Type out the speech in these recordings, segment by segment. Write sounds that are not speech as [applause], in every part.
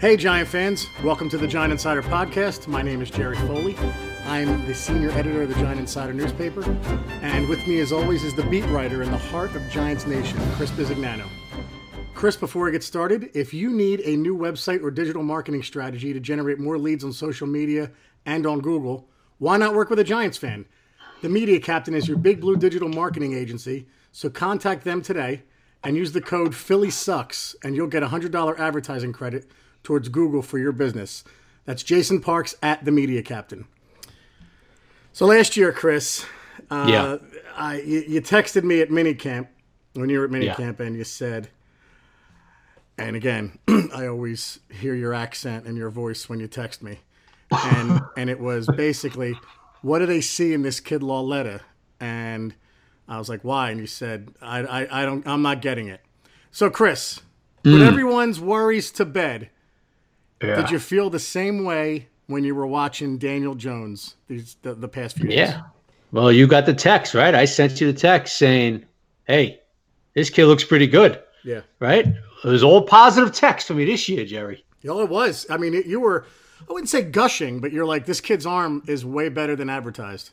Hey, Giant fans. Welcome to the Giant Insider Podcast. My name is Jerry Foley. I'm the senior editor of the Giant Insider newspaper. And with me, as always, is the beat writer in the heart of Giants Nation, Chris Bisignano. Chris, before we get started, if you need a new website or digital marketing strategy to generate more leads on social media and on Google, why not work with a Giants fan? The Media Captain is your big blue digital marketing agency, so contact them today and use the code Philly Sucks, and you'll get a $100 advertising credit towards Google for your business. That's Jason Parks at the Media Captain. So last year, Chris, uh, Yeah. I, you, you texted me at minicamp when you were at minicamp, and you said, and again, [clears throat] I always hear your accent and your voice when you text me, and [laughs] and it was basically, what do they see in this kid Lauletta? And I was like, why? And you said, I, I, I don't, I'm not getting it. So Chris, put hmm. everyone's worries to bed. Yeah. Did you feel the same way when you were watching Daniel Jones these the, the past few days? Yeah. Well, you got the text, right? I sent you the text saying, "Hey, this kid looks pretty good." Yeah. Right? It was all positive text for me this year, Jerry. Oh, it was. I mean, it, you were, I wouldn't say gushing, but you're like, this kid's arm is way better than advertised.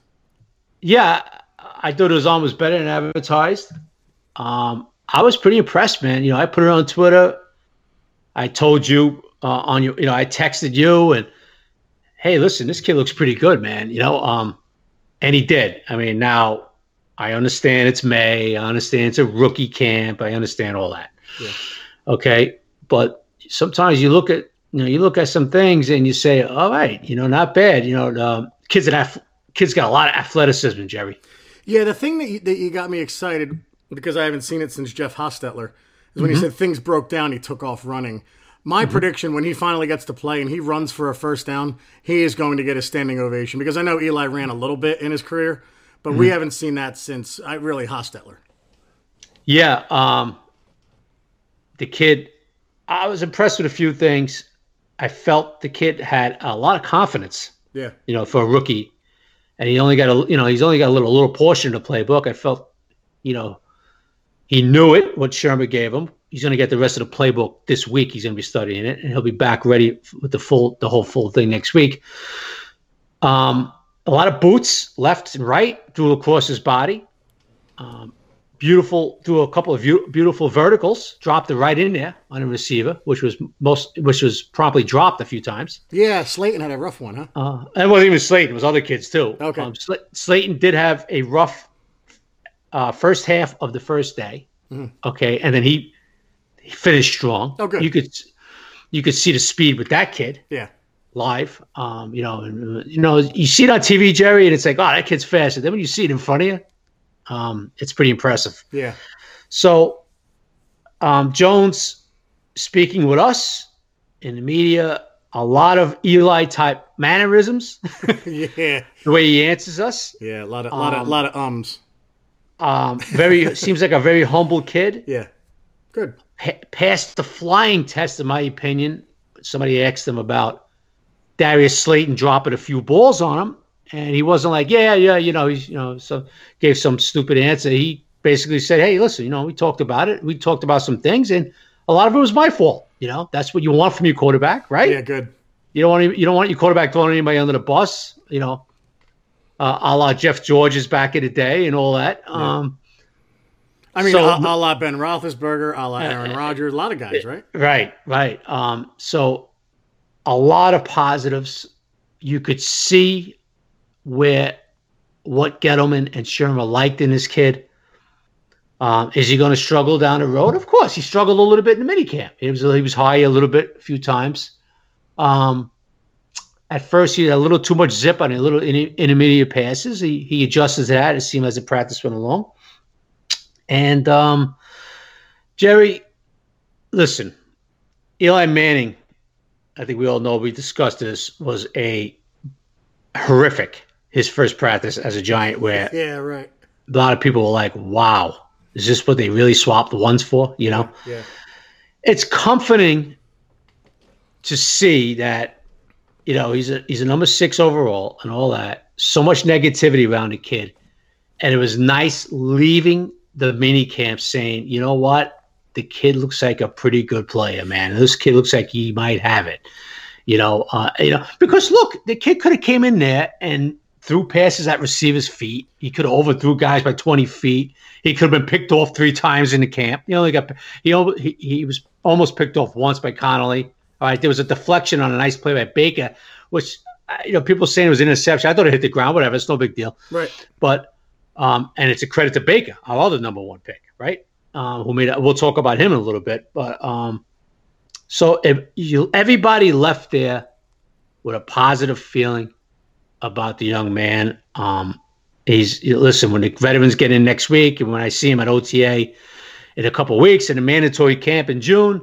Yeah, I thought arm was better than advertised. Um, I was pretty impressed, man. You know, I put it on Twitter. I told you uh, on your, you know, I texted you and, hey, listen, this kid looks pretty good, man. You know, um, and he did. I mean, now I understand it's May. I understand it's a rookie camp. I understand all that. Yeah. Okay, but sometimes you look at, you know, you look at some things and you say, all right, you know, not bad. You know, um, kids that have kids got a lot of athleticism, Jerry. Yeah, the thing that you, that you got me excited because I haven't seen it since Jeff Hostetler is when Mm-hmm. he said things broke down, he took off running. My prediction when he finally gets to play and he runs for a first down, he is going to get a standing ovation because I know Eli ran a little bit in his career, but Mm-hmm. we haven't seen that since I really Hostetler. Yeah, um, the kid. I was impressed with a few things. I felt the kid had a lot of confidence. Yeah. You know, for a rookie, and he only got a you know he's only got a little little portion of the playbook. I felt, you know, he knew it what Shurmur gave him. He's going to get the rest of the playbook this week. He's going to be studying it, and he'll be back ready with the full the whole full thing next week. Um, a lot of boots left and right, through across his body beautiful threw a couple of beautiful verticals, dropped it right in there on a receiver, which was most which was promptly dropped a few times. Yeah, Slayton had a rough one, huh? Uh, it wasn't even Slayton; it was other kids too. Okay. Um, Sl- Slayton did have a rough uh, first half of the first day. Okay, and then he, he finished strong. Oh, good. You could you could see the speed with that kid Yeah. live. Um, you know, you know, you see it on TV, Jerry, and it's like, oh, that kid's fast. And then when you see it in front of you, um, it's pretty impressive. Yeah. So, um, Jones speaking with us in the media, a lot of Eli type mannerisms, [laughs] yeah. the way he answers us. Yeah, a lot of a lot of Um, lot of ums. Um, very [laughs] seems like a very humble kid. Yeah. Good. Pa- passed the flying test, in my opinion. Somebody asked him about Darius Slayton dropping a few balls on him, and he wasn't like, "Yeah, yeah," you know, he's you know, so gave some stupid answer. He basically said, "Hey, listen, you know, we talked about it. We talked about some things, and a lot of it was my fault. You know, that's what you want from your quarterback, right? Yeah, good. You don't want you don't want your quarterback throwing anybody under the bus. You know, uh, a la Jeff George's back in the day and all that. Um, I mean, So- a, a la Ben Roethlisberger, a la Aaron Rodgers, a lot of guys, right? Right, right. Um, so a lot of positives. You could see where what Gettleman and Shurmur liked in this kid. Um, is he going to struggle down the road? Of course, he struggled a little bit in the minicamp. He was he was high a little bit a few times. Um, at first, he had a little too much zip on a little in, intermediate passes. He he adjusted to that. It seemed as the practice went along. And um, Jerry, listen, Eli Manning, I think we all know we discussed this, was a horrific his first practice as a giant where Yeah, right. a lot of people were like, wow, is this what they really swapped the ones for? You know? Yeah. It's comforting to see that, you know, he's a he's a number six overall and all that. So much negativity around the kid. And it was nice leaving the mini camp saying, you know what? the kid looks like a pretty good player, man. This kid looks like he might have it. You know, uh, you know, because look, the kid could have came in there and threw passes at receivers' feet. He could have overthrew guys by 20 feet. He could have been picked off three times in the camp. He only got he he, he was almost picked off once by Connelly. All right, there was a deflection on a nice play by Baker, which uh, you know people saying it was an interception. I thought it hit the ground. Whatever, it's no big deal. Right. But um, and it's a credit to Baker, our other number one pick, right? Um, who made We'll talk about him in a little bit, but um, so if you everybody left there with a positive feeling about the young man. Um, he's listen when the veterans get in next week, and when I see him at OTA in a couple weeks in a mandatory camp in June,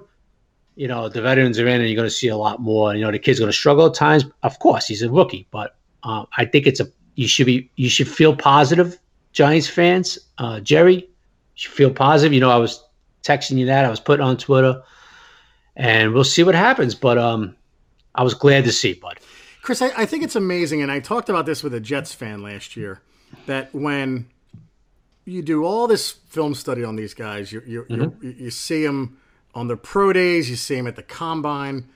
you know the veterans are in, and you're going to see a lot more. You know the kid's going to struggle at times. Of course, he's a rookie, but uh, I think it's a you should be you should feel positive, Giants fans. Uh, Jerry, you should feel positive. You know I was texting you that I was putting on Twitter, and we'll see what happens. But um, I was glad to see, Bud. Chris, I, I, think it's amazing, and I talked about this with a Jets fan last year, that when you do all this film study on these guys, you you, mm-hmm. you, you see them on their pro days, you see them at the combine,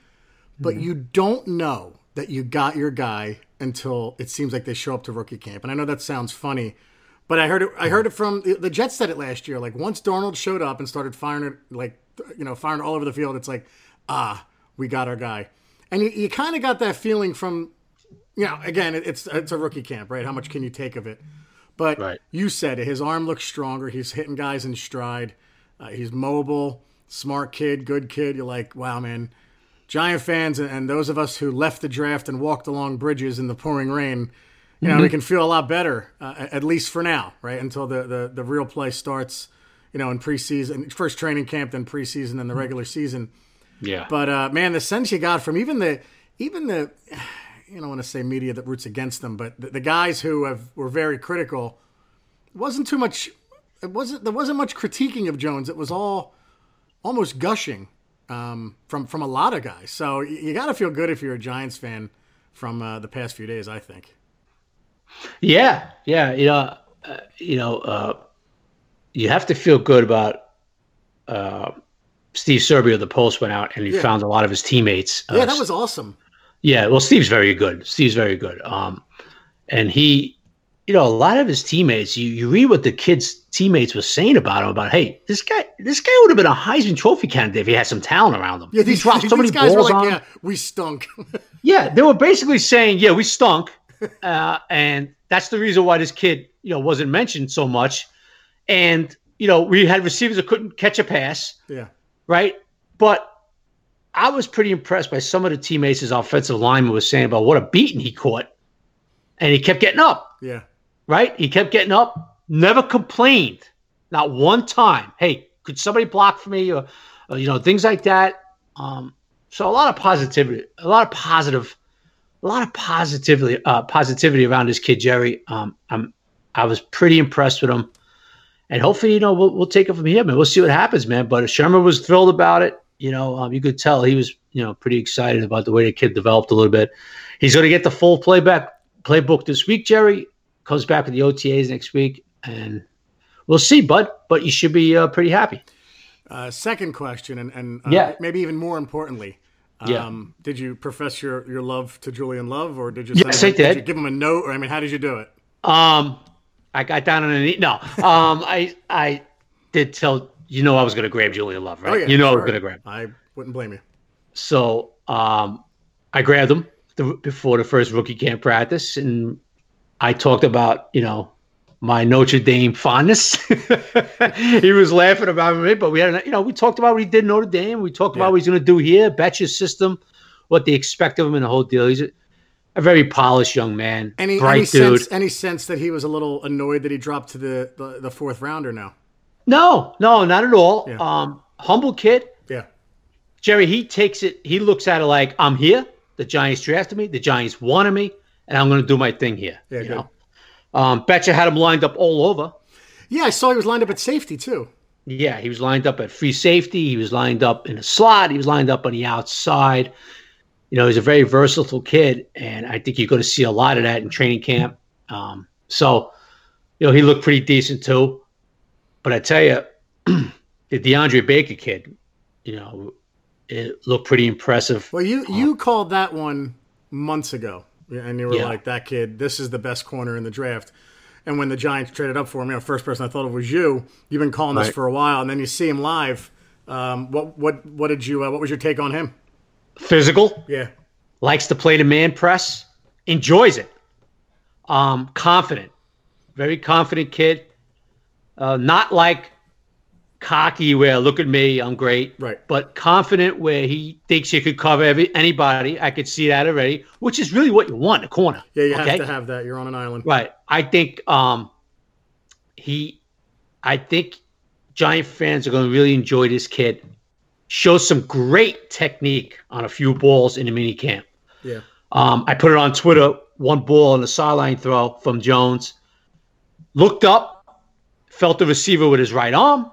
but mm-hmm. you don't know that you got your guy until it seems like they show up to rookie camp. And I know that sounds funny, but I heard it. I heard it from the Jets said it last year. Like once Darnold showed up and started firing it, like you know, firing all over the field, it's like, ah, we got our guy. And you, you kind of got that feeling from, you know, again, it's it's a rookie camp, right? How much can you take of it? But right. you said it. His arm looks stronger. He's hitting guys in stride. Uh, he's mobile, smart kid, good kid. You're like, wow, man. Giant fans and, and, those of us who left the draft and walked along bridges in the pouring rain, you know, mm-hmm. we can feel a lot better, uh, at least for now, right? Until the, the, the real play starts, you know, in preseason, first training camp, then preseason, then the regular season. Yeah. But uh, man, the sense you got from even the even the you don't want to say media that roots against them, but the, the guys who have were very critical wasn't too much. It wasn't there wasn't much critiquing of Jones. It was all almost gushing um, from from a lot of guys. So you, you got to feel good if you're a Giants fan from uh, the past few days. I think. Yeah, yeah, you know, uh, you know, uh, you have to feel good about uh, Steve Serby, the Post went out and he yeah. found a lot of his teammates. Yeah, uh, that was awesome. Yeah, well, Steve's very good. Steve's very good. Um, and he, you know, a lot of his teammates. You you read what the kids' teammates were saying about him. About hey, this guy, this guy would have been a Heisman Trophy candidate if he had some talent around him. Yeah, these, he dropped so many guys balls were like, on. Yeah, we stunk. [laughs] yeah, they were basically saying, yeah, we stunk, uh, and that's the reason why this kid, you know, wasn't mentioned so much. And you know, we had receivers that couldn't catch a pass. Yeah right? But I was pretty impressed by some of the teammates his offensive lineman was saying about what a beating he caught. And he kept getting up. Yeah. Right? He kept getting up, never complained. Not one time. Hey, could somebody block for me or, or you know, things like that. Um, so a lot of positivity, a lot of positive, a lot of positivity, uh, positivity around this kid Jerry. Um, I'm, I was pretty impressed with him and hopefully, you know, we'll, we'll take it from here, man. We'll see what happens, man. But Shurmur was thrilled about it. You know, um, you could tell he was, you know, pretty excited about the way the kid developed a little bit. He's going to get the full playback playbook this week, Jerry. Comes back with the OTAs next week, and we'll see, bud. But you should be uh, pretty happy. Uh, second question, and, and uh, yeah. maybe even more importantly, yeah. Um, did you profess your, your love to Julian Love, or did you? Yes, him, I did. did you give him a note, or I mean, how did you do it? Um, I got down on a knee. No, um, I I did tell you know I was going to grab Julian Love, right? Oh, yeah, you know sure. I was going to grab. I wouldn't blame you. So um, I grabbed him the, before the first rookie camp practice, and I talked about you know my Notre Dame fondness. [laughs] he was laughing about me, but we had you know we talked about what he did in Notre Dame. We talked yeah. about what he's going to do here, Bettcher's system, what they expect of him and the whole deal. He's a very polished young man, any, bright any dude. Sense, any sense that he was a little annoyed that he dropped to the the, the fourth rounder now? No, no, not at all. Yeah. Um, humble kid. Yeah. Jerry, he takes it. He looks at it like I'm here. The Giants drafted me. The Giants wanted me, and I'm going to do my thing here. Yeah, you good. know. Um, Bettcher had him lined up all over. Yeah, I saw he was lined up at safety too. Yeah, he was lined up at free safety. He was lined up in a slot. He was lined up on the outside you know, he's a very versatile kid, and I think you're going to see a lot of that in training camp. Um, so, you know, he looked pretty decent too. But I tell you, [clears throat] the DeAndre Baker kid, you know, it looked pretty impressive. Well, you you called that one months ago, and you were Yeah. like, "That kid, this is the best corner in the draft." And when the Giants traded up for him, you know, first person I thought of was you. You've been calling this for a while, and then you see him live. Um, what what what did you? Uh, what was your take on him? Physical, Yeah, likes to play the man press, enjoys it. Um, confident, very confident kid. Uh, not like cocky where look at me, I'm great. Right. But confident where he thinks he could cover every, anybody. I could see that already, which is really what you want in a corner. yeah. You okay? have to have that. You're on an island. Right. I think um, he, I think Giant fans are going to really enjoy this kid. Shows some great technique on a few balls in the mini camp. Yeah, Um, I put it on Twitter. One ball on the sideline throw from Jones. Looked up, felt the receiver with his right arm.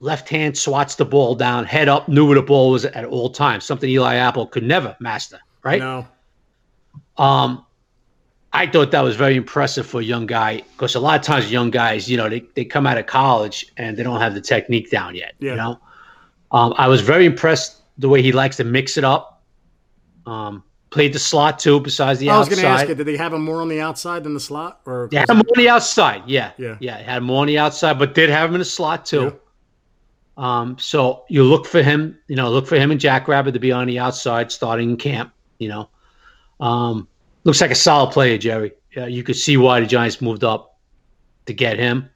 Left hand swats the ball down, head up, knew where the ball was at all times. Something Eli Apple could never master. Right. no, Um, I thought that was very impressive for a young guy because a lot of times young guys, you know, they, they come out of college and they don't have the technique down yet. Yeah. You know, um, I was very impressed the way he likes to mix it up. Um, played the slot too, besides the outside. I was going to ask you, did they have him more on the outside than the slot, or They had him on the outside. Yeah. Yeah. Yeah. Had him on the outside, but did have him in the slot too. Um, so you look for him, you know, look for him and Jackrabbit to be on the outside starting in camp, you know. Um, looks like a solid player, Jerry. Yeah, you could see why the Giants moved up to get him.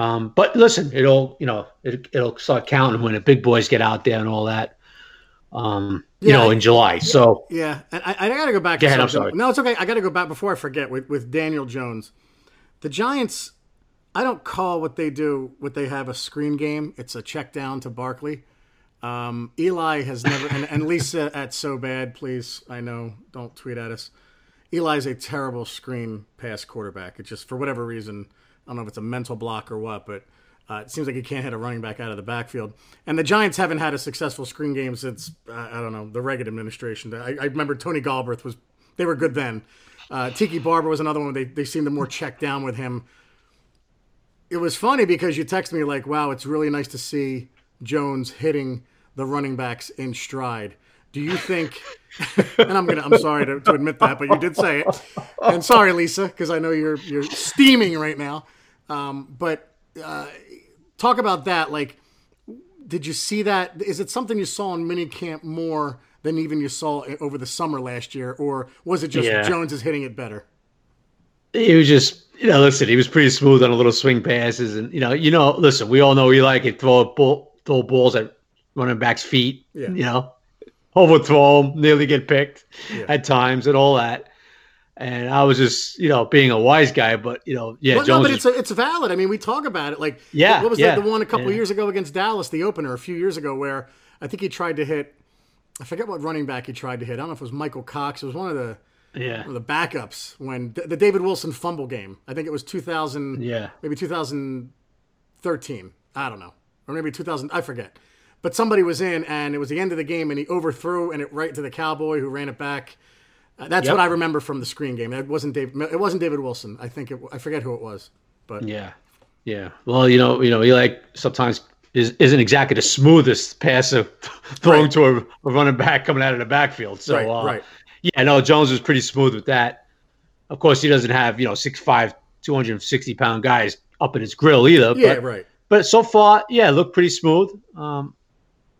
Um, but listen, it'll, you know, it, it'll start counting when the big boys get out there and all that. Um, you Yeah, know, in July. So Yeah, and I, I got to go back. Go ahead, I'm sorry. No, it's okay. I got to go back before I forget with, with Daniel Jones. The Giants, I don't call what they do what they have a screen game. It's a check down to Barkley. Um, Eli has never, and, and Lisa [laughs] at So Bad, please. I know, don't tweet at us. Eli's a terrible screen pass quarterback. It just, for whatever reason, don't know if it's a mental block or what, but uh, it seems like he can't hit a running back out of the backfield. And the Giants haven't had a successful screen game since, uh, I don't know, the Reagan administration. I, I remember Tony Galbreath was, they were good then. Uh, Tiki Barber was another one. They, they seemed to more check down with him. It was funny because you text me like, wow, it's really nice to see Jones hitting the running backs in stride. Do you think? [laughs] and I'm gonna. I'm sorry to, to admit that, but you did say it. And sorry, Lisa, because I know you're you're steaming right now. Um, but uh, talk about that. Like, did you see that? Is it something you saw in minicamp more than even you saw over the summer last year, or was it just Yeah. Jones is hitting it better? he was just, you know, listen, he was pretty smooth on a little swing passes, and you know, you know, listen, we all know Eli could throw a ball, throw balls at running backs' feet, Yeah. you know, overthrow them, nearly get picked Yeah. at times, and all that. And I was just, you know, being a wise guy, but you know, yeah, Well, no, but it's a, it's valid. I mean, we talk about it. Like, Yeah, what was yeah, that? The one a couple yeah. years ago against Dallas, the opener, a few years ago, where I think he tried to hit. I forget what running back he tried to hit. I don't know if it was Michael Cox. It was one of the yeah, one of the backups when the David Wilson fumble game. I think it was 2000, yeah, maybe 2013. I don't know, or maybe 2000. I forget. But somebody was in, and it was the end of the game, and he overthrew and it right to the cowboy who ran it back. Uh, that's Yep. what I remember from the screen game. It wasn't David. It wasn't David Wilson. I think it. I forget who it was. But yeah, yeah. Well, you know, you know, he like sometimes is, isn't exactly the smoothest passer [laughs] throwing Right. to a, a running back coming out of the backfield. So, right, uh, right. Yeah, no, Jones was pretty smooth with that. Of course, he doesn't have, you know, 6'5, 260 pound guys up in his grill either. Yeah, but, right. but so far, yeah, looked pretty smooth. Um,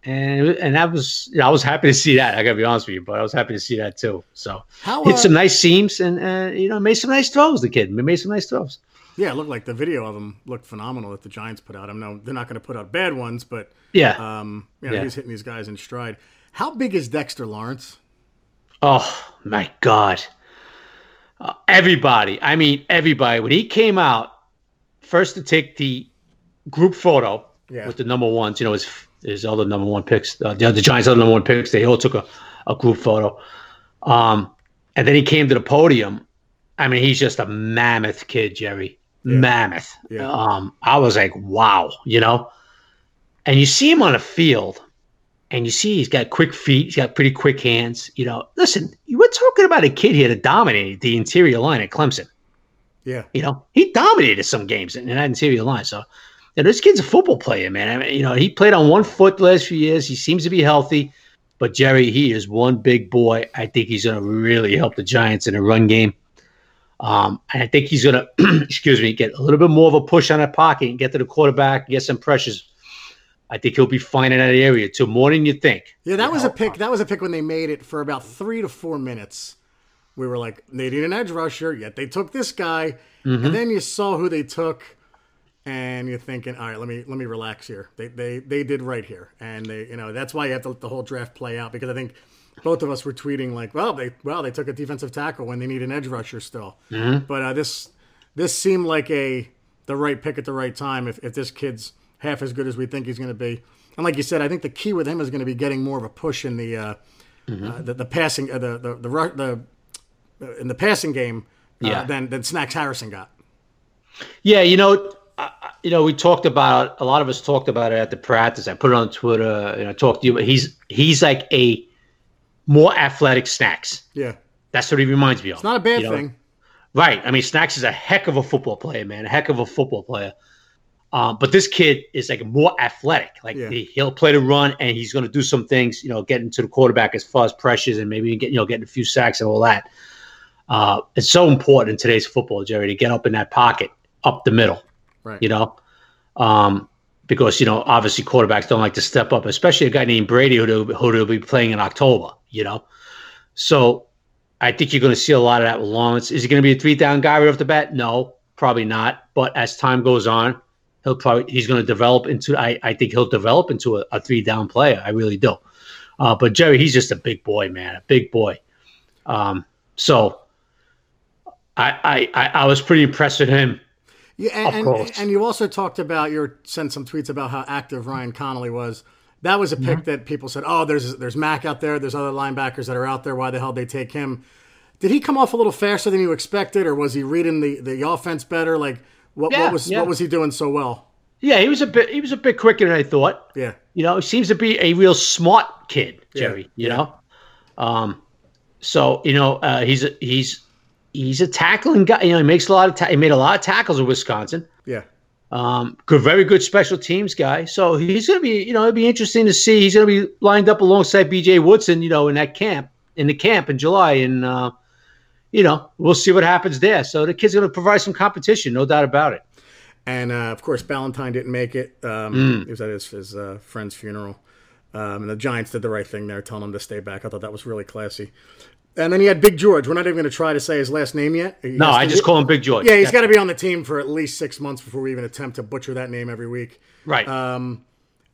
and and that was, I was happy to see that. I gotta be honest with you, but I was happy to see that too. So How hit uh, some nice seams and uh, you know made some nice throws. The kid made some nice throws. Yeah, it looked like the video of him looked phenomenal that the Giants put out. I know they're not going to put out bad ones, but Yeah. um, you know, Yeah. he's hitting these guys in stride. How big is Dexter Lawrence? Oh my God! Uh, everybody, I mean everybody, when he came out first to take the group photo Yeah. with the number ones, you know, his his other number one picks, uh, the, the Giants' other number one picks, they all took a, a group photo. Um, and then he came to the podium. I mean, he's just a mammoth kid, Jerry. Mammoth. Yeah. Um, I was like, wow, you know. And you see him on a field, and you see he's got quick feet, he's got pretty quick hands. You know, listen, we're talking about a kid here that dominated the interior line at Clemson. Yeah, You know, he dominated some games in that interior line. So And this kid's a football player, man. I mean, you know, he played on one foot the last few years. He seems to be healthy. But Jerry, he is one big boy. I think he's going to really help the Giants in a run game. Um, and I think he's going to, [clears throat] excuse me, get a little bit more of a push on that pocket and get to the quarterback, get some pressures. I think he'll be fine in that area too, more than you think. Yeah, that was a pick. That was a pick when they made it for about three to four minutes. We were like, they need an edge rusher, yet they took this guy, mm-hmm. and then you saw who they took, and you're thinking, all right, let me let me relax here. They they they did right here, and they you know that's why you have to let the whole draft play out because I think both of us were tweeting like, well, they well they took a defensive tackle when they need an edge rusher still, mm-hmm. but uh, this this seemed like a the right pick at the right time if if this kid's half as good as we think he's going to be. And like you said, I think the key with him is going to be getting more of a push in the uh, mm-hmm. uh, the, the, passing uh, the, the the the in the passing game uh, yeah. than than Snacks Harrison got. Yeah, you know, you know, we talked about a lot of us talked about it at the practice. I put it on Twitter. You know, talked to you. But he's he's like a more athletic Snacks. Yeah, that's what he reminds me of. It's not a bad thing. Know? Right. I mean, Snacks is a heck of a football player, man. A heck of a football player. Um, but this kid is like more athletic. Like yeah. he, will play the run and he's going to do some things, you know, getting to the quarterback as far as pressures and maybe get, you know, getting a few sacks and all that. Uh, it's so important in today's football, Jerry, to get up in that pocket, up the middle. Right. You know, um, because you know obviously quarterbacks don't like to step up, especially a guy named Brady who who will be playing in October. You know, so I think you're going to see a lot of that with Lawrence. Is he going to be a three down guy right off the bat? No, probably not. But as time goes on, he'll probably he's going to develop into I, I think he'll develop into a, a three down player. I really do. Uh, but Jerry, he's just a big boy, man, a big boy. Um, so I, I I was pretty impressed with him. Yeah, and, and, and, you also talked about your sent some tweets about how active Ryan Connelly was. That was a pick mm-hmm. that people said, "Oh, there's there's Mac out there. There's other linebackers that are out there. Why the hell they take him?" Did he come off a little faster than you expected, or was he reading the, the offense better? Like, what, yeah, what was yeah. what was he doing so well? Yeah, he was a bit he was a bit quicker than I thought. Yeah, you know, he seems to be a real smart kid, Jerry. Yeah. You know, um, so you know uh, he's a, he's he's a tackling guy. You know, he makes a lot of ta- he made a lot of tackles in Wisconsin. Yeah. Um, good, very good special teams guy. So he's going to be, you know, it'd be interesting to see. He's going to be lined up alongside B.J. Goodson, you know, in that camp, in the camp in July, and uh, you know, we'll see what happens there. So the kid's going to provide some competition, no doubt about it. And uh, of course, Ballentine didn't make it. Um, mm. He was at his, his uh, friend's funeral. Um, and the Giants did the right thing there, telling him to stay back. I thought that was really classy. And then he had Big George. We're not even going to try to say his last name yet. He no, I just call him Big George. Yeah, he's got to be on the team for at least six months before we even attempt to butcher that name every week. Right. Um,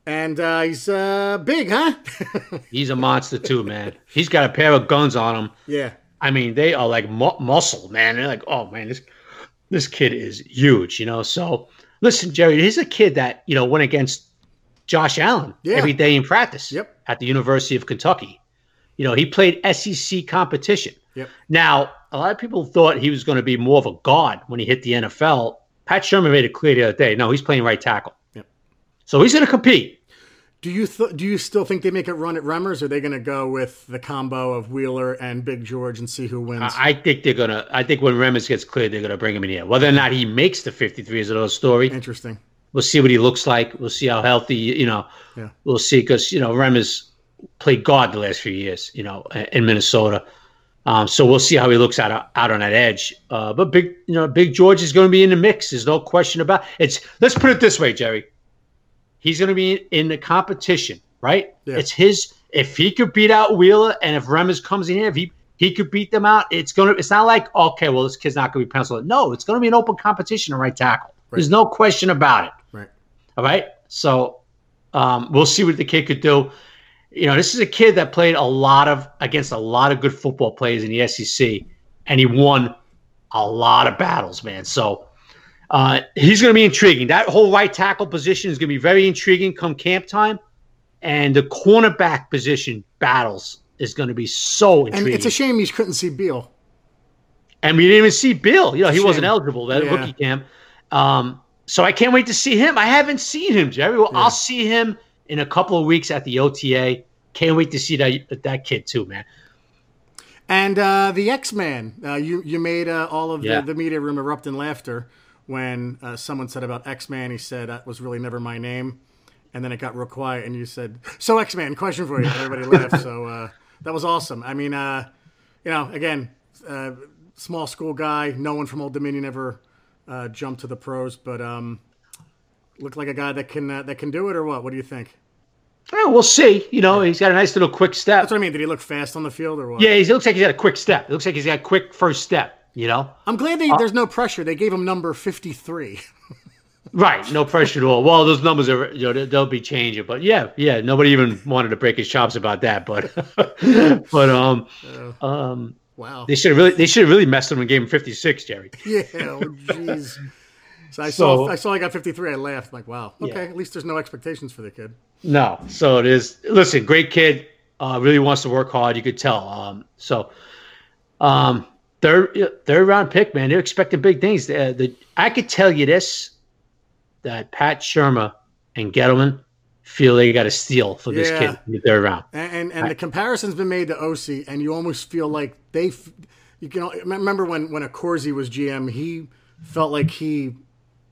and uh, he's uh, big, huh? [laughs] he's a monster too, man. He's got a pair of guns on him. Yeah. I mean, they are like mu- muscle, man. They're like, oh man, this this kid is huge, you know. So listen, Jerry, he's a kid that you know went against Josh Allen yeah. every day in practice. Yep. At the University of Kentucky. You know, he played SEC competition. Yep. Now, a lot of people thought he was going to be more of a guard when he hit the NFL. Pat Shurmur made it clear the other day. No, he's playing right tackle. Yep. So he's going to compete. Do you th- do you still think they make it run at Remmers? Or are they going to go with the combo of Wheeler and Big George and see who wins? I, I think they're going to. I think when Remmers gets cleared, they're going to bring him in here. Whether or not he makes the 53 is another story. Interesting. We'll see what he looks like. We'll see how healthy. You know. Yeah. We'll see because you know Remmers played guard the last few years, you know, in Minnesota. Um, so we'll see how he looks out out on that edge. Uh, but big, you know, Big George is going to be in the mix. There's no question about it. it's. Let's put it this way, Jerry. He's going to be in the competition, right? Yeah. It's his. If he could beat out Wheeler, and if Remmers comes in here, if he he could beat them out, it's gonna. It's not like okay, well, this kid's not going to be penciled. No, it's going to be an open competition to right tackle. Right. There's no question about it. Right. All right. So um, we'll see what the kid could do you know, this is a kid that played a lot of against a lot of good football players in the SEC, and he won a lot of battles, man. So uh, he's going to be intriguing. That whole right tackle position is going to be very intriguing come camp time, and the cornerback position battles is going to be so intriguing. And it's a shame you couldn't see Beal. And we didn't even see Bill. You know, he wasn't eligible that yeah. rookie camp. Um, so I can't wait to see him. I haven't seen him, Jerry. Well, yeah. I'll see him in a couple of weeks at the OTA. Can't wait to see that that kid too, man. And uh, the X Man, uh, you you made uh, all of yeah. the, the, media room erupt in laughter when uh, someone said about X Man, he said that was really never my name, and then it got real quiet, and you said, "So X Man, question for you." Everybody [laughs] laughed. So uh, that was awesome. I mean, uh, you know, again, uh, small school guy. No one from Old Dominion ever uh, jumped to the pros, but um, looked like a guy that can uh, that can do it, or what? What do you think? Well, we'll see. You know, he's got a nice little quick step. That's what I mean. Did he look fast on the field, or what? Yeah, he looks like he's got a quick step. It looks like he's got a quick first step. You know, I'm glad they, there's no pressure. They gave him number 53. [laughs] right? No pressure at all. Well, those numbers are you know they'll be changing, but yeah, yeah. Nobody even wanted to break his chops about that, but [laughs] but um um. Wow. They should have really they should have really messed him and gave him 56, Jerry. Yeah, oh jeez. [laughs] So I saw I saw I got 53. I laughed like, wow. Okay, Yeah. at least there's no expectations for the kid. No, so it is. Listen, great kid. Uh, really wants to work hard. You could tell. Um, so, um, third third round pick, man. They're expecting big things. The, the I could tell you this that Pat Shurmur and Gettleman feel they got a steal for this Yeah. kid in the third round. And and, and the comparison's been made to Osi, and you almost feel like they. You can remember when when Accorsi was GM, he felt like he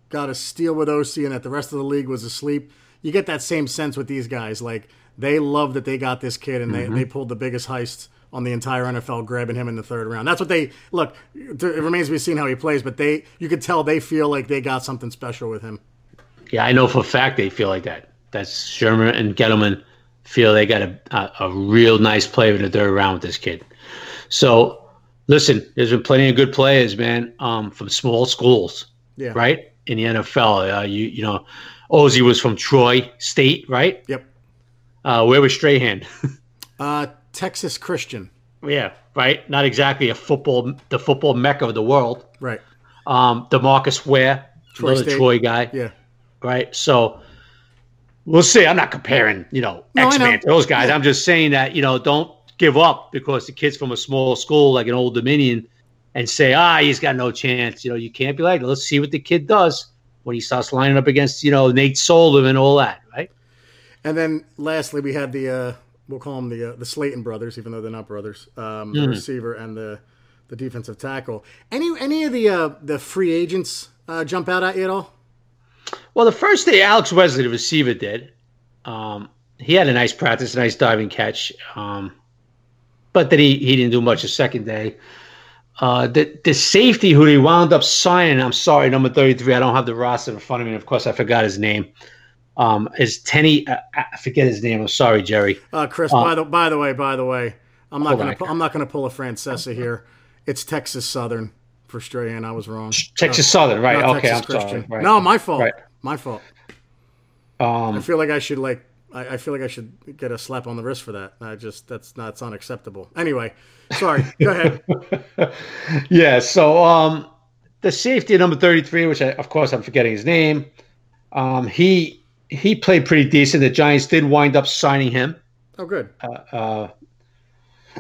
got a steal with Osi, and that the rest of the league was asleep. You get that same sense with these guys. Like they love that they got this kid, and they, they pulled the biggest heist on the entire NFL, grabbing him in the third round. That's what they look. It remains to be seen how he plays, but they you could tell they feel like they got something special with him. Yeah, I know for a fact they feel like that. That's Shurmur and Gettleman feel they got a, a, a real nice player in the third round with this kid. So, listen, there's been plenty of good players, man, um, from small schools, Yeah. right? In the NFL, uh, you you know, Ozzy was from Troy State, right? Yep. Uh, where was Strahan? [laughs] Uh, Texas Christian. yeah, right. Not exactly a football, the football mecca of the world. Right. Um, Demarcus Ware, Troy another State. Troy guy. Yeah. right? So we'll see. I'm not comparing, you know, No, X Man to those guys. Yeah. I'm just saying that, you know, don't give up because the kid's from a small school like an Old Dominion and say, ah, he's got no chance. You know, you can't be like, let's see what the kid does when he starts lining up against, you know, Nate Solder and all that, right? And then lastly, we had the uh, we'll call them the uh, the Slayton brothers, even though they're not brothers. Um, Hmm. The receiver and the the defensive tackle. Any any of the uh, the free agents uh, jump out at you at all? Well, the first day, Alex Wesley, the receiver, did. Um, he had a nice practice, a nice diving catch. Um, but then he, he didn't do much the second day. Uh, the the safety who they wound up signing, I'm sorry, number 33. I don't have the roster in front of me. And of course, I forgot his name. Um, is Tenny? I, I forget his name. I'm sorry, Jerry. Uh, Chris, by the by the way, by the way, I'm not gonna pu- I'm not gonna pull a Francesa here. It's Texas Southern for Strahan. I was wrong. Texas Southern, right? Okay, Texas I'm sorry. Right. No, my fault. Right. My fault. I Um, feel like I should like I, I feel like I should get a slap on the wrist for that. I just that's not it's unacceptable. Anyway, sorry. Go ahead. [laughs] yeah. So um, the safety number 33, which I, of course I'm forgetting his name. Um, he he played pretty decent. The Giants did wind up signing him. Oh, good. Uh,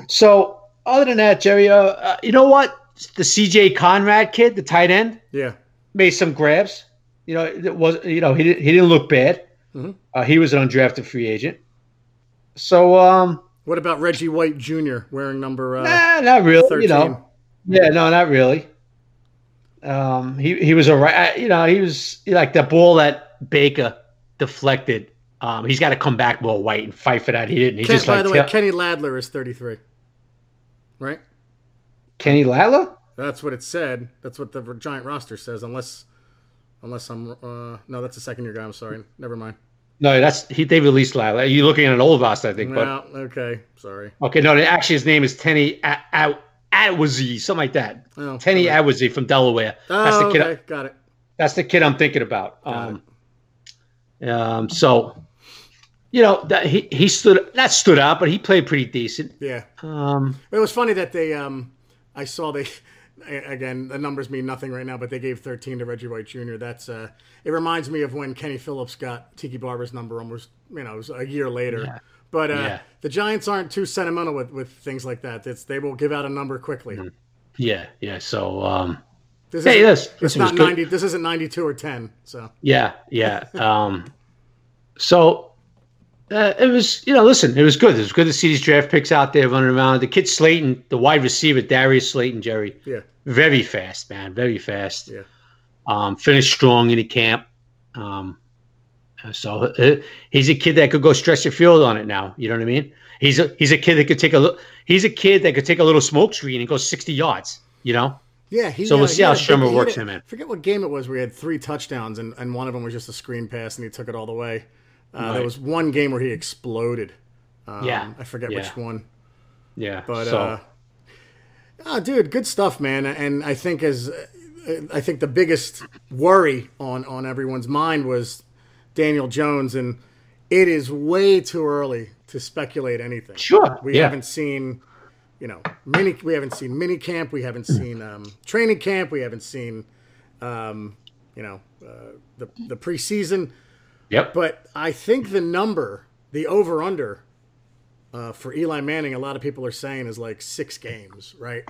so other than that, Jerry, uh, uh, you know what? The CJ Conrad kid, the tight end, Yeah. made some grabs. You know, it was you know he he didn't look bad. Mhm. Uh, he was an undrafted free agent. So um, What about Reggie White Jr. wearing number? Uh, nah, not really. 13. You know, yeah, no, not really. Um, he he was a right. You know, he was like the ball that Baker deflected. Um, he's got to come back more white and fight for that. He didn't. He Ken, just by like the way, Kenny Ladler is 33. Right. Kenny Lala. That's what it said. That's what the giant roster says. Unless, unless I'm uh, no, that's a second year guy. I'm sorry. Never mind. No, that's he. They released. You're looking at an old roster, I think. But okay. Sorry. okay, no, actually his name is Tenny Atwazi, something like that. Oh, Tenny. Atwazi from Delaware. That's Oh, the kid. okay. Got it. That's the kid I'm thinking about. Um, um, so, you know, that he he stood not stood out, but he played pretty decent. Yeah. Um, It was funny that they. Um, I saw they. Again, the numbers mean nothing right now, but they gave 13 to Reggie White Jr. That's. Uh, it reminds me of when Kenny Phillips got Tiki Barber's number almost. You know, it was a year later. Yeah. But uh, Yeah. the Giants aren't too sentimental with, with things like that. It's, they will give out a number quickly. yeah, yeah. So, um, This Hey, this- this not good. 90. This isn't 92 or 10. So yeah, yeah. [laughs] Um, so uh, it was, you know, listen, it was good. It was good to see these draft picks out there running around. The kid Slayton, the wide receiver, Darius Slayton, Jerry, yeah, very fast, man, very fast. Yeah. Um, finished strong in the camp. Um, so uh, he's a kid that could go stretch the field on it now. You know what I mean? He's a he's a kid that could take a he's a kid that could take a little smoke screen and go sixty yards. You know? Yeah. He, so we'll uh, see how had Shurmur big- he had works him in. Forget what game it was. where he had three touchdowns, and, and one of them was just a screen pass, and he took it all the way. Uh, There was one game where he exploded. Um, Yeah. I forget Yeah. which one. Yeah. But so uh, oh, dude, good stuff, man. And I think as I think the biggest worry on on everyone's mind was Daniel Jones, and it is way too early to speculate anything. Sure, we yeah. haven't seen. You know, mini. We haven't seen mini camp. We haven't seen um, training camp. We haven't seen, um, you know, uh, the the preseason. Yep. But I think the number, the over under uh, for Eli Manning, a lot of people are saying is like six games, right?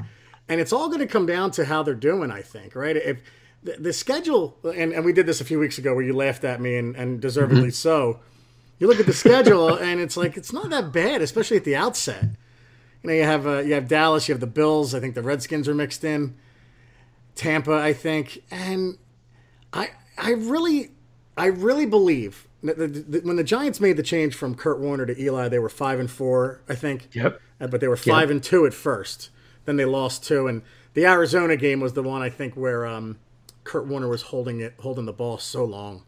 And it's all going to come down to how they're doing, I think, right? If the, the schedule, and, and we did this a few weeks ago where you laughed at me and, and deservedly so. You look at the schedule [laughs] and it's like it's not that bad, especially at the outset. You know, you have uh, you have Dallas, you have the Bills. I think the Redskins are mixed in. Tampa, I think, and I I really I really believe that the, the, when the Giants made the change from Kurt Warner to Eli, they were five and four, I think. Yep. Uh, But they were five and two at first. Then they lost two, and the Arizona game was the one I think where um, Kurt Warner was holding it, holding the ball so long.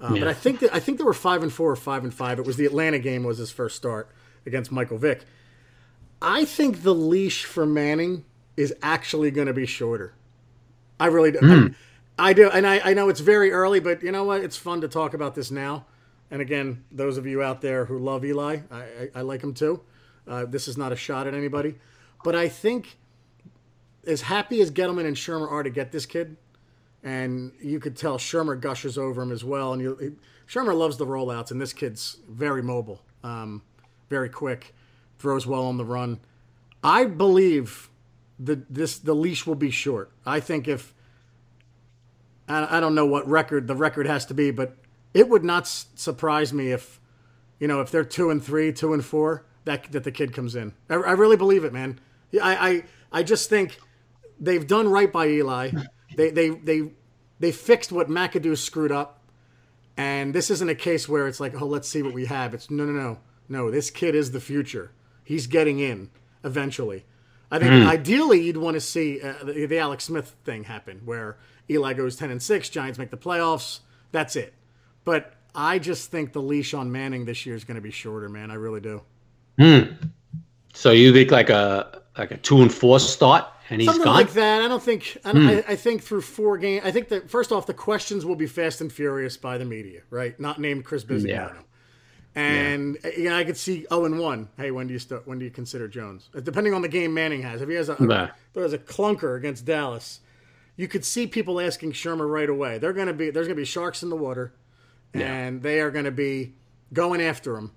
Uh, But I think that I think they were five and four or five and five. It was the Atlanta game was his first start against Michael Vick. I think the leash for Manning is actually going to be shorter. I really do. I, I do, and I, I know it's very early, but you know what? It's fun to talk about this now. And again, those of you out there who love Eli, I, I, I like him too. Uh, this is not a shot at anybody, but I think as happy as Gettleman and Shurmur are to get this kid, and you could tell Shurmur gushes over him as well. And you, Shurmur loves the rollouts, and this kid's very mobile, um, very quick, throws well on the run. I believe the this the leash will be short. I think if I, I don't know what record the record has to be, but it would not s- surprise me if you know if they're two and three, two and four, that that the kid comes in. I, I really believe it, man. Yeah, I, I I just think they've done right by Eli. [laughs] They they they they fixed what McAdoo screwed up, and this isn't a case where it's like, oh, let's see what we have. It's no, no, no, no. This kid is the future. He's getting in eventually. I think hmm. ideally you'd want to see uh, the, the Alex Smith thing happen, where Eli goes ten and six, Giants make the playoffs. That's it. But I just think the leash on Manning this year is going to be shorter, man. I really do. Hmm. So you think like a like a two and four start, and he's Something gone. like that. I don't think. I, don't, hmm. I, I think through four games. I think that first off, the questions will be fast and furious by the media, right? Not named Chris Bisignano. Yeah. And you know, I could see zero and one. Hey, when do you start? When do you consider Jones? Uh, Depending on the game Manning has. If he has a, Right. if there has a clunker against Dallas, you could see people asking Shurmur right away. They're going to be there's going to be sharks in the water, and they are going to be going after him.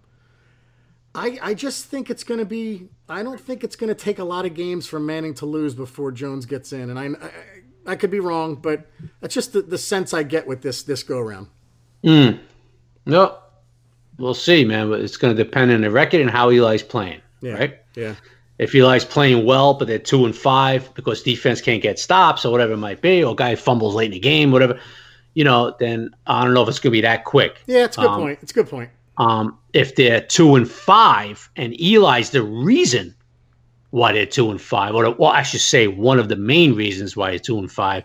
I, I just think it's going to be. I don't think it's going to take a lot of games for Manning to lose before Jones gets in, and I, I, I could be wrong, but that's just the, the sense I get with this this go round. No, we'll see, man. But it's going to depend on the record and how Eli's playing, Yeah. right? Yeah. If Eli's playing well, but they're two and five because defense can't get stops or whatever it might be, or guy fumbles late in the game, whatever, you know, then I don't know if it's going to be that quick. Yeah, it's a good Um, point. It's a good point. Um, if they're two and five, and Eli's the reason why they're two and five, or well, I should say one of the main reasons why they're two and five,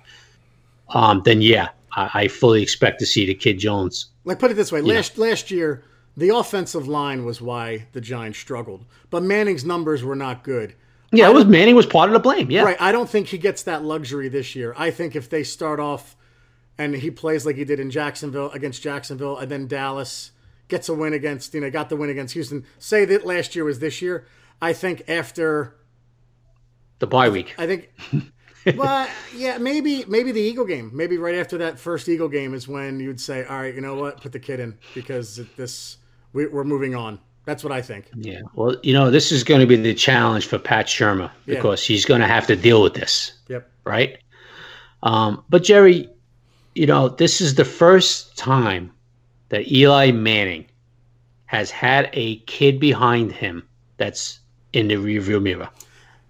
um, then yeah, I, I fully expect to see the kid Jones. Like put it this way, last last year the offensive line was why the Giants struggled, but Manning's numbers were not good. Yeah, it was Manning was part of the blame. Yeah, Right. I don't think he gets that luxury this year. I think if they start off and he plays like he did in Jacksonville against Jacksonville and then Dallas gets a win against, you know, got the win against Houston. Say that last year was this year. I think after the bye week. I think [laughs] well, yeah, maybe maybe the Eagle game. Maybe right after that first Eagle game is when you'd say, "All right, you know what? Put the kid in because this we, we're moving on." That's what I think. Yeah. Well, you know, this is going to be the challenge for Pat Shurmur Yeah. because he's going to have to deal with this, Yep. right? Um, but Jerry, you know, this is the first time that Eli Manning has had a kid behind him that's in the rearview mirror.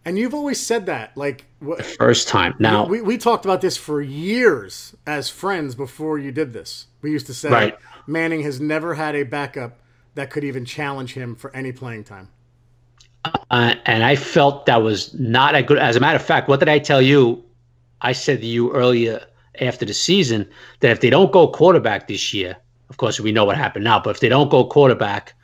And you've always said that, like the first time. Now we, we talked about this for years as friends before you did this. We used to say Right. Manning has never had a backup that could even challenge him for any playing time. uh, and I felt that was not a good. As a matter of fact, what did I tell you? I said to you earlier after the season that if they don't go quarterback this year, of course we know what happened now, but if they don't go quarterback,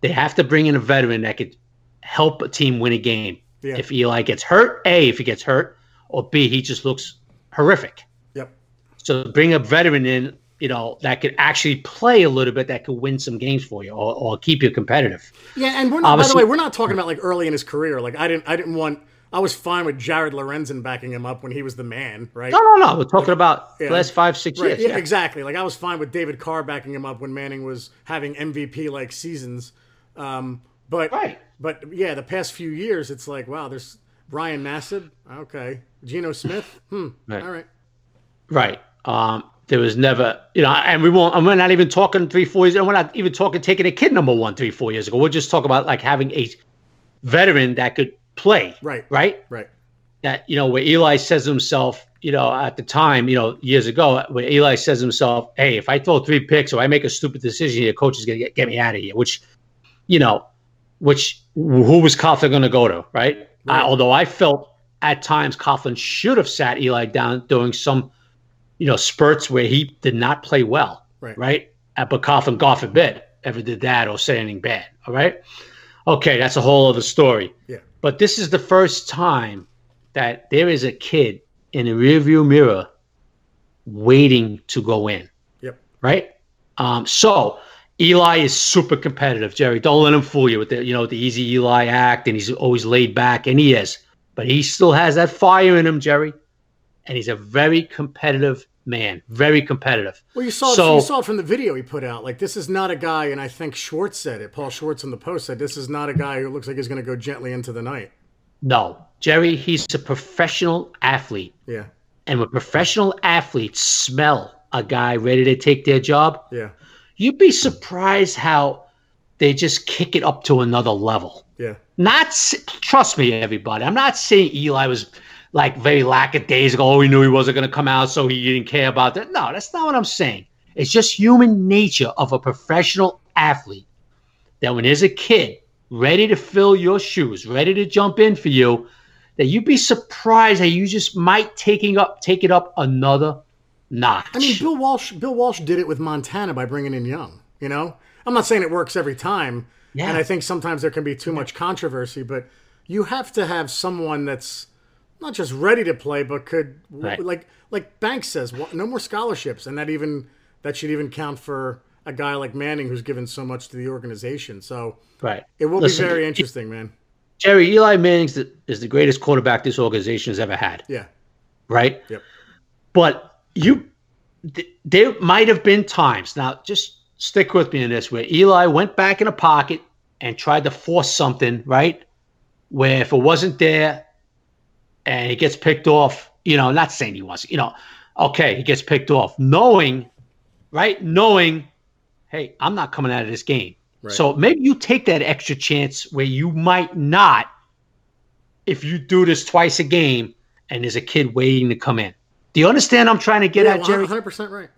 they have to bring in a veteran that could help a team win a game. Yeah. If Eli gets hurt, A, if he gets hurt, or B, he just looks horrific. Yep. So bring a veteran in, you know, that could actually play a little bit, that could win some games for you or, or keep you competitive. Yeah, and we're not. by the way, we're not talking about like early in his career. Like I didn't, I didn't want. I was fine with Jared Lorenzen backing him up when he was the man, right? No, no, no. We're talking about Yeah. the last five, six Right, years. yeah, yeah. exactly. Like I was fine with David Carr backing him up when Manning was having MVP like seasons. Um, but Right. but yeah, the past few years, it's like wow, there's Ryan Nassib, okay, Geno Smith, hmm, Right. all right, Right. Um, there was never, you know, and we won't, and we're not even talking three, four years, and we're not even talking taking a kid number one, three, four years ago. We're just talking about like having a veteran that could play. Right. Right. right, That, you know, where Eli says to himself, you know, at the time, you know, years ago, where Eli says to himself, hey, if I throw three picks or I make a stupid decision, your coach is going to get, get me out of here, which, you know, which who was Coughlin going to go to, right? I, although I felt at times Coughlin should have sat Eli down doing some, you know, spurts where he did not play well, Right. right? But Coughlin, God forbid, ever did that or said anything bad, all right? Okay, that's a whole other story. yeah, But this is the first time that there is a kid in the rearview mirror waiting to go in, yep, right? Um, so Eli is super competitive, Jerry. Don't let him fool you with the you know the easy Eli act, and he's always laid back, and he is, but he still has that fire in him, Jerry, and he's a very competitive man, very competitive. Well, you saw So- it, you saw it from the video he put out. Like this is not a guy, and I think Schwartz said it. Paul Schwartz on the post said this is not a guy who looks like he's going to go gently into the night. No, Jerry, he's a professional athlete. Yeah, And when professional athletes smell a guy ready to take their job, yeah, you'd be surprised how they just kick it up to another level. yeah, Not trust me, everybody. I'm not saying Eli was like very lackadaisical. Oh, he knew he wasn't going to come out, so he didn't care about that. No, that's not what I'm saying. It's just human nature of a professional athlete that when there's a kid ready to fill your shoes, ready to jump in for you, that you'd be surprised that you just might taking up take it up another notch. I mean, Bill Walsh. Bill Walsh did it with Montana by bringing in Young. You know, I'm not saying it works every time, Yeah. and I think sometimes there can be too much controversy. But you have to have someone that's not just ready to play, but could Right. like like Banks says, no more scholarships, and that even that should even count for a guy like Manning who's given so much to the organization. So right. it will Listen, be very interesting, man. Jerry Eli Manning is the greatest quarterback this organization has ever had. Yeah, right? Yep. But you, th- there might have been times. Now, just stick with me in this, where Eli went back in a pocket and tried to force something, right? Where if it wasn't there, and he gets picked off, you know, not saying he was, you know, okay, he gets picked off, knowing, right? Knowing, hey, I'm not coming out of this game. Right. So maybe you take that extra chance where you might not, if you do this twice a game and there's a kid waiting to come in. Do you understand? I'm trying to get yeah, at Jerry. 100 percent right.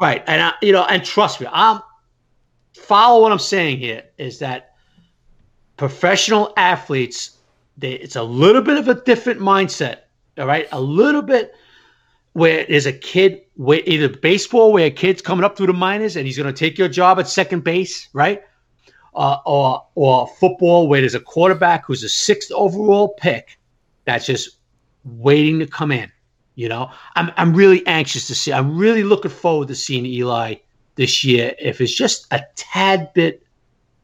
Right, and I, you know, and trust me, I'm follow what I'm saying here is that professional athletes, they, it's a little bit of a different mindset. All right, a little bit where there's a kid, where either baseball where a kid's coming up through the minors and he's going to take your job at second base, right? Uh, or or football where there's a quarterback who's a sixth overall pick that's just waiting to come in. You know, I'm I'm really anxious to see. I'm really looking forward to seeing Eli this year. If it's just a tad bit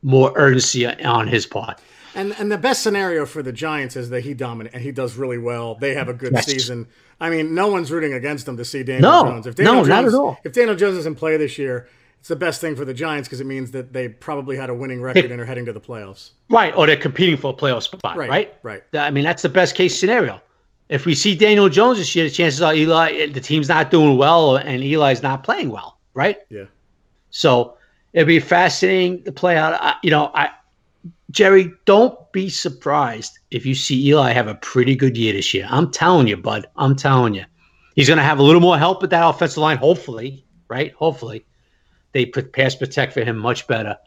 more urgency on his part. And and the best scenario for the Giants is that he dominate and he does really well. They have a good Yes. season. I mean, no one's rooting against them to see Daniel No. Jones. If Daniel No, Jones, not at all. If Daniel Jones doesn't play this year, it's the best thing for the Giants because it means that they probably had a winning record and are heading to the playoffs. Right, or they're competing for a playoff spot. Right, Right, right. I mean, that's the best case scenario. If we see Daniel Jones this year, the chances are Eli, the team's not doing well, and Eli's not playing well. Right. Yeah. So it'd be fascinating to play out. I, you know, I Jerry, don't be surprised if you see Eli have a pretty good year this year. I'm telling you, bud. I'm telling you. He's going to have a little more help with that offensive line, hopefully, right? Hopefully. They put pass protect for him much better.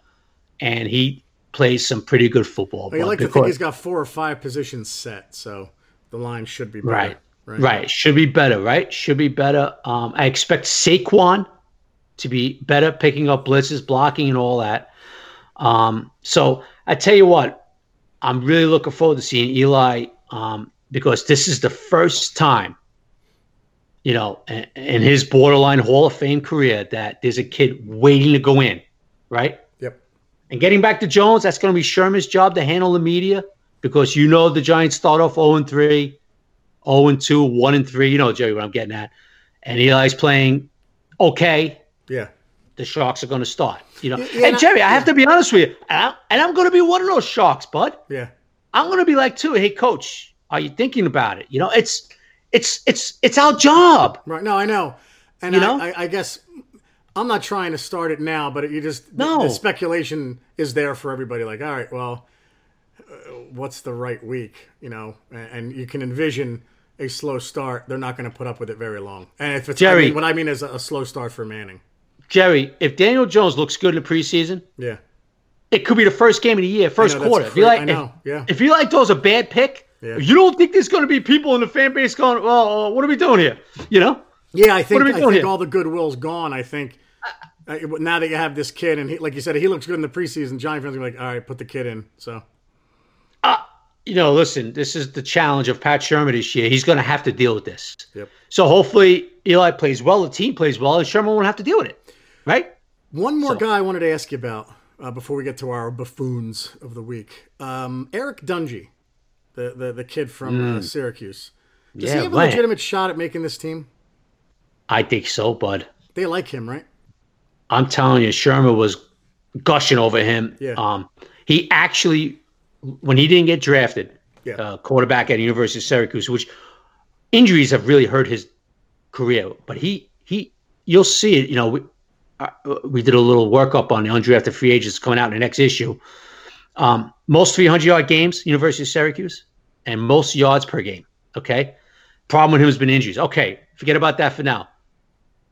And he plays some pretty good football. Well, you like to think he's got four or five positions set, so the line should be better. Right. Right. right. Should be better, right? Should be better. Um, I expect Saquon to be better picking up blitzes, blocking, and all that. Um, so I tell you what, I'm really looking forward to seeing Eli um, because this is the first time, you know, in, in, his borderline Hall of Fame career that there's a kid waiting to go in, right? Yep. And getting back to Jones, that's going to be Shurmur's job to handle the media because you know the Giants start off 0 and 3, 0 and 2, 1 and 3. You know, Jerry, what I'm getting at. And Eli's playing okay. Yeah the Sharks are going to start. You know, yeah, and Jerry, I, I have to be honest with you, and, I, am going to be one of those Sharks, bud. Yeah, I'm going to be like too. Hey, coach, are you thinking about it? You know, it's it's it's it's our job. Right. No, I know, and you know, I, I guess I'm not trying to start it now, but you just no the, the speculation is there for everybody. Like, all right, well, uh, what's the right week? You know, and, and you can envision a slow start. They're not going to put up with it very long. And if it's Jerry, I mean, what I mean is a, a slow start for Manning. Jerry, if Daniel Jones looks good in the preseason, yeah, it could be the first game of the year, first know, quarter. If you like, if, yeah. if you like those a bad pick, yeah. you don't think there's going to be people in the fan base going, "Well, uh, what are we doing here?" You know? Yeah, I think I think here? all the goodwill's gone. I think uh, now that you have this kid, and he, like you said, he looks good in the preseason. Giant fans are like, "All right, put the kid in." So, uh, you know, listen, this is the challenge of Pat Shurmur this year. He's going to have to deal with this. Yep. So hopefully Eli plays well, the team plays well, and Shurmur won't have to deal with it. Right? One more so. guy I wanted to ask you about uh, before we get to our buffoons of the week. Um, Eric Dungey, the, the, the kid from mm. uh, Syracuse. Does yeah, he have a legitimate shot at making this team? I think so, bud. They like him, right? I'm telling you, Shurmur was gushing over him. Yeah. Um, he actually, when he didn't get drafted, yeah. uh, quarterback at University of Syracuse, which injuries have really hurt his career, but he he, you'll see it. You know, we, did a little workup on the undrafted free agents coming out in the next issue. Um, most 300 yard games, University of Syracuse, and most yards per game. Okay. Problem with him has been injuries. Okay. Forget about that for now.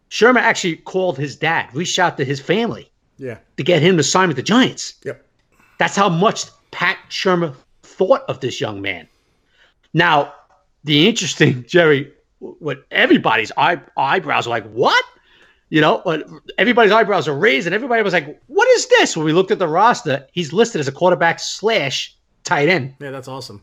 Shurmur actually called his dad, reached out to his family yeah. to get him to sign with the Giants. Yep. That's how much Pat Shurmur thought of this young man. Now, the interesting, Jerry, what everybody's eye, eyebrows are like, what? You know, but everybody's eyebrows are raised, and everybody was like, "What is this?" When we looked at the roster, he's listed as a quarterback slash tight end. Yeah, that's awesome.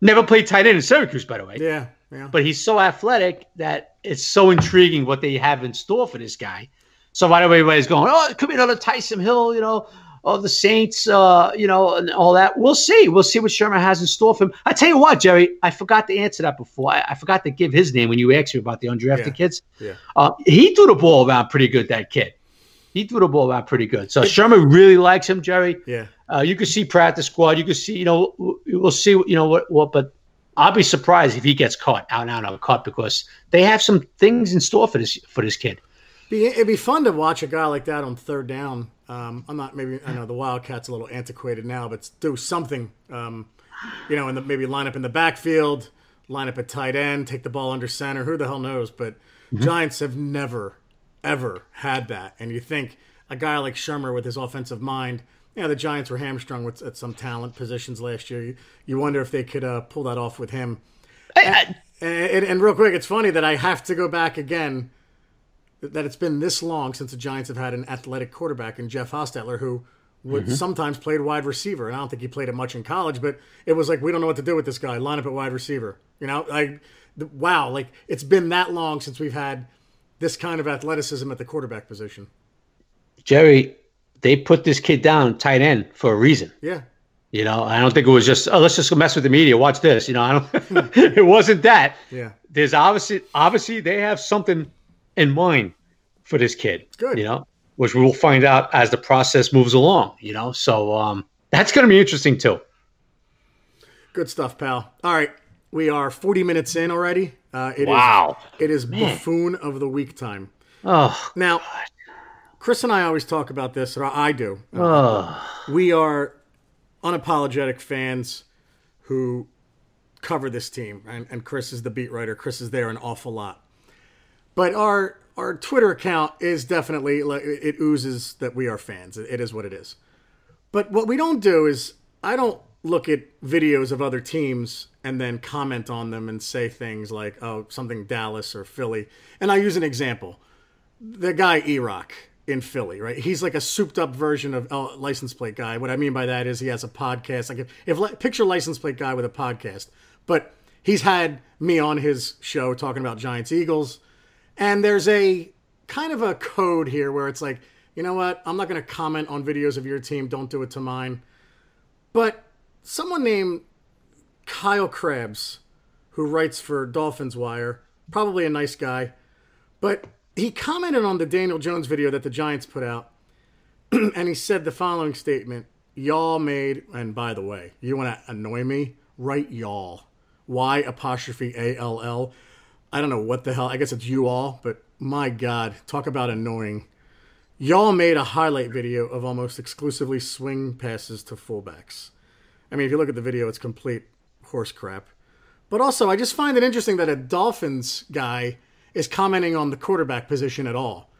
Never played tight end in Syracuse, by the way. Yeah, yeah. But he's so athletic that it's so intriguing what they have in store for this guy. So right away, everybody's going, "Oh, it could be another Taysom Hill," you know, of the Saints, uh, you know, and all that. We'll see. We'll see what Shurmur has in store for him. I tell you what, Jerry, I forgot to answer that before. I, I forgot to give his name when you asked me about the undrafted yeah. kids. Yeah. Uh, he threw the ball around pretty good, that kid. He threw the ball around pretty good. So Shurmur really likes him, Jerry. Yeah. Uh, you can see practice squad. You can see, you know, we'll see, you know, what, what, but I'll be surprised if he gets caught out and out of cut because they have some things in store for this for this kid. It'd be fun to watch a guy like that on third down um, I'm not maybe I know the Wildcats a little antiquated now, but do something. Um, you know, and maybe line up in the backfield, line up at tight end, take the ball under center. Who the hell knows? But mm-hmm. Giants have never, ever had that. And you think a guy like Shurmur with his offensive mind. Yeah, the Giants were hamstrung with at some talent positions last year. You, you wonder if they could uh, pull that off with him. And, and, and, real quick, it's funny that I have to go back again that it's been this long since the Giants have had an athletic quarterback in Jeff Hostetler who would mm-hmm. sometimes played wide receiver. And I don't think he played it much in college, but it was like we don't know what to do with this guy. Line up at wide receiver. You know, like wow, like it's been that long since we've had this kind of athleticism at the quarterback position. Jerry, they put this kid down tight end for a reason. Yeah. You know, I don't think it was just oh let's just go mess with the media. Watch this. You know, I don't. [laughs] it wasn't that. Yeah. There's obviously obviously they have something in mind for this kid. Good. You know, which we will find out as the process moves along, you know. So um, that's going to be interesting too. Good stuff, pal. All right. We are 40 minutes in already. Uh, it wow. Is, it is Man. buffoon of the week time. Oh. Now, Chris and I always talk about this, or I do. Oh. We are unapologetic fans who cover this team, and, and Chris is the beat writer. Chris is there an awful lot, but our our Twitter account is definitely it oozes that we are fans. It is what it is. But what we don't do is I don't look at videos of other teams and then comment on them and say things like, "Oh, something Dallas or Philly." And I use an example: the guy E-Rock in Philly, right? He's like a souped-up version of oh, license plate guy. What I mean by that is he has a podcast. Like if, if picture license plate guy with a podcast, but he's had me on his show talking about Giants Eagles, and there's a kind of a code here where it's like, you know what? I'm not going to comment on videos of your team. Don't do it to mine. But someone named Kyle Crabbs, who writes for Dolphins Wire, probably a nice guy, but he commented on the Daniel Jones video that the Giants put out, [clears throat] and he said the following statement Y'all made, and by the way, you want to annoy me? Write y'all. Y apostrophe A L L. I don't know what the hell. I guess it's you all, but my God, talk about annoying. Y'all made a highlight video of almost exclusively swing passes to fullbacks. I mean, if you look at the video, it's complete horse crap. But also, I just find it interesting that a Dolphins guy is commenting on the quarterback position at all.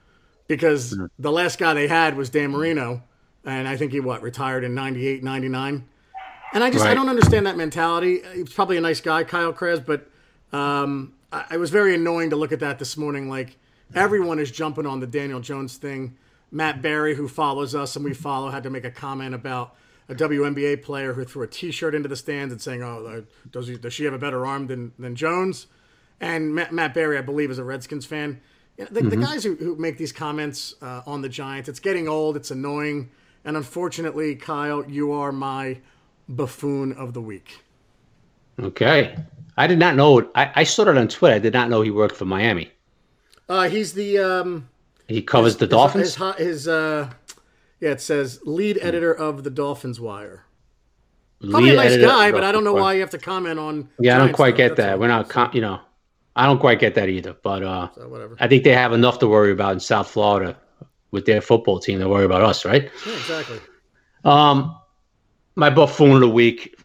Because mm-hmm. the last guy they had was Dan Marino, and I think he, what, retired in 98, 99? And I just, right. I don't understand that mentality. He's probably a nice guy, Kyle Crabbs, but um, I, it was very annoying to look at that this morning. Like, everyone is jumping on the Daniel Jones thing. Matt Barry, who follows us and we follow, had to make a comment about a WNBA player who threw a T-shirt into the stands and saying, "Oh, uh, does, he, does she have a better arm than than Jones?" And Matt, Matt Barry, I believe, is a Redskins fan. the, mm-hmm. the, guys who, who make these comments uh, on the Giants, it's getting old, it's annoying, and unfortunately, Kyle, you are my buffoon of the week. Okay, I did not know. I, I saw it on Twitter. I did not know he worked for Miami. Uh, he's the. Um, he covers his, the Dolphins. His, his, his uh, yeah, it says lead editor of the Dolphins Wire. Probably lead a nice guy, but I don't know why you have to comment on. Yeah, I don't quite stuff. get That's that. We're not, com- you know, I don't quite get that either. But uh, so whatever. I think they have enough to worry about in South Florida with their football team to worry about us, right? Yeah, exactly. Um, my buffoon of the week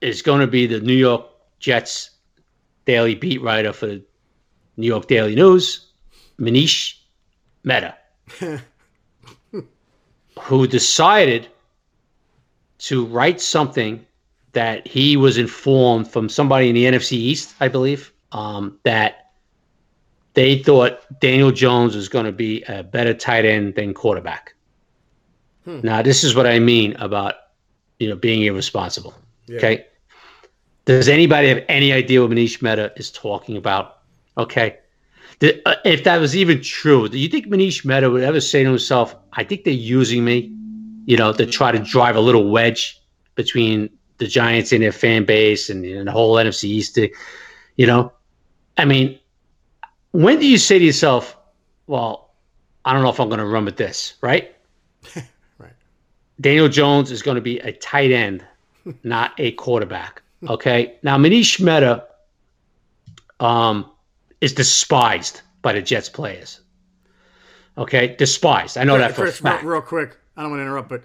is going to be the New York Jets daily beat writer for the New York Daily News, Manish Mehta. [laughs] who decided to write something that he was informed from somebody in the NFC East, I believe, um, that they thought Daniel Jones was going to be a better tight end than quarterback. Hmm. Now, this is what I mean about you know being irresponsible. Yeah. Okay. Does anybody have any idea what Manish Mehta is talking about? Okay. Uh, if that was even true, do you think Manish Mehta would ever say to himself, I think they're using me, you know, to try to drive a little wedge between the Giants and their fan base and, and the whole NFC East? You know, I mean, when do you say to yourself, well, I don't know if I'm going to run with this, right? [laughs] right. Daniel Jones is going to be a tight end, [laughs] not a quarterback. Okay. now, Manish Mehta, um, is despised by the Jets players. Okay, despised. I know that for Chris, fact. Real quick, I don't want to interrupt, but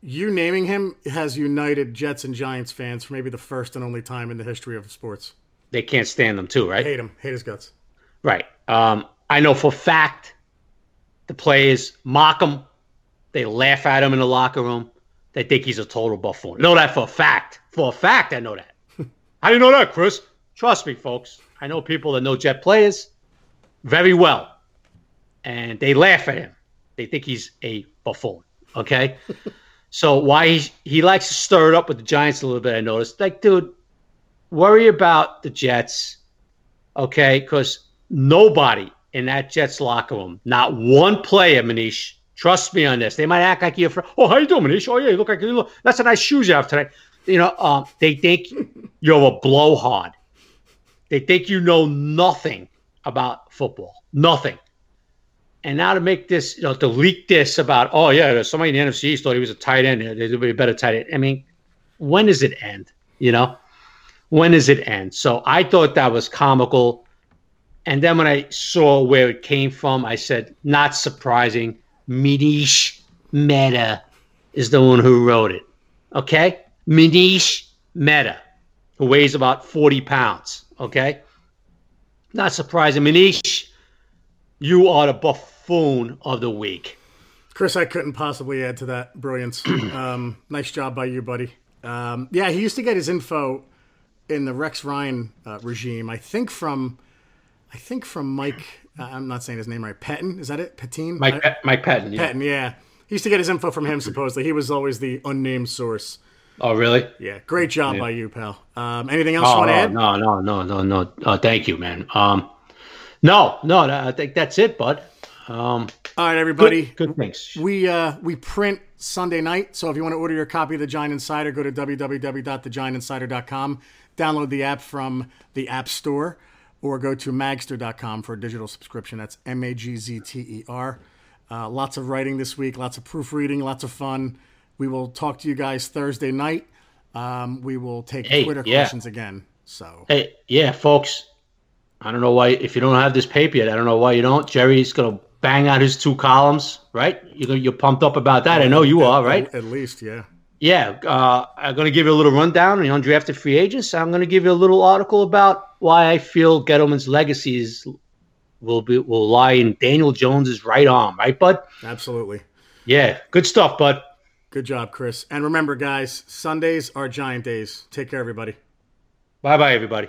you naming him has united Jets and Giants fans for maybe the first and only time in the history of sports. They can't stand them too, right? Hate him. Hate his guts. Right. Um, I know for fact the players mock him. They laugh at him in the locker room. They think he's a total buffoon. I know that for a fact. For a fact, I know that. How do you know that, Chris? Trust me, folks. I know people that know Jet players very well, and they laugh at him. They think he's a buffoon. Okay, [laughs] so why he, he likes to stir it up with the Giants a little bit? I noticed. Like, dude, worry about the Jets, okay? Because nobody in that Jets locker room, not one player, Manish. Trust me on this. They might act like you're. Fr- oh, how you doing, Manish? Oh yeah, you look like you look. That's a nice shoes you have today. You know, um, they think you're a blowhard. They think you know nothing about football, nothing. And now to make this, you know, to leak this about, oh yeah, somebody in the NFC thought he was a tight end. There'd be a better tight end. I mean, when does it end? You know, when does it end? So I thought that was comical. And then when I saw where it came from, I said, not surprising. Manish Mehta is the one who wrote it. Okay, Manish Mehta, who weighs about 40 pounds. Okay, not surprising. Manish, you are the buffoon of the week. Chris, I couldn't possibly add to that brilliance. [clears throat] Um, nice job by you, buddy. Um, yeah, he used to get his info in the Rex Ryan uh, regime. I think from, I think from Mike. Uh, I'm not saying his name right. Pettin, is that it? Pettin. Mike I, Mike Patton. Yeah. Pettin, yeah. He used to get his info from him. Supposedly, he was always the unnamed source. Oh, really? Yeah, great job by you, pal. Um, anything else Oh, you want to no, add? no, no, no, no, no. Uh, thank you, man. Um, no, no, I think that's it, bud. Um, All right, everybody. good, good things. We uh, we print Sunday night, so if you want to order your copy of the Giant Insider, go to www.thegiantinsider.com. Download the app from the App Store, or go to magzter.com for a digital subscription. That's M A G Z T E R. Uh, lots of writing this week, lots of proofreading, lots of fun. We will talk to you guys Thursday night. Um, we will take Hey, Twitter yeah. questions again. So Hey, yeah, folks. I don't know why. If you don't have this paper yet, I don't know why you don't. Jerry's gonna bang out his two columns, right? You're you're pumped up about that. I know you are, right? At, at least, yeah. Yeah, uh, I'm going to give you a little rundown on the undrafted free agents. I'm going to give you a little article about why I feel Gettleman's legacy is, will be will lie in Daniel Jones's right arm, right, bud? Absolutely. Yeah, good stuff, bud. Good job, Chris. And remember, guys, Sundays are giant days. Take care, everybody. Bye, bye, everybody.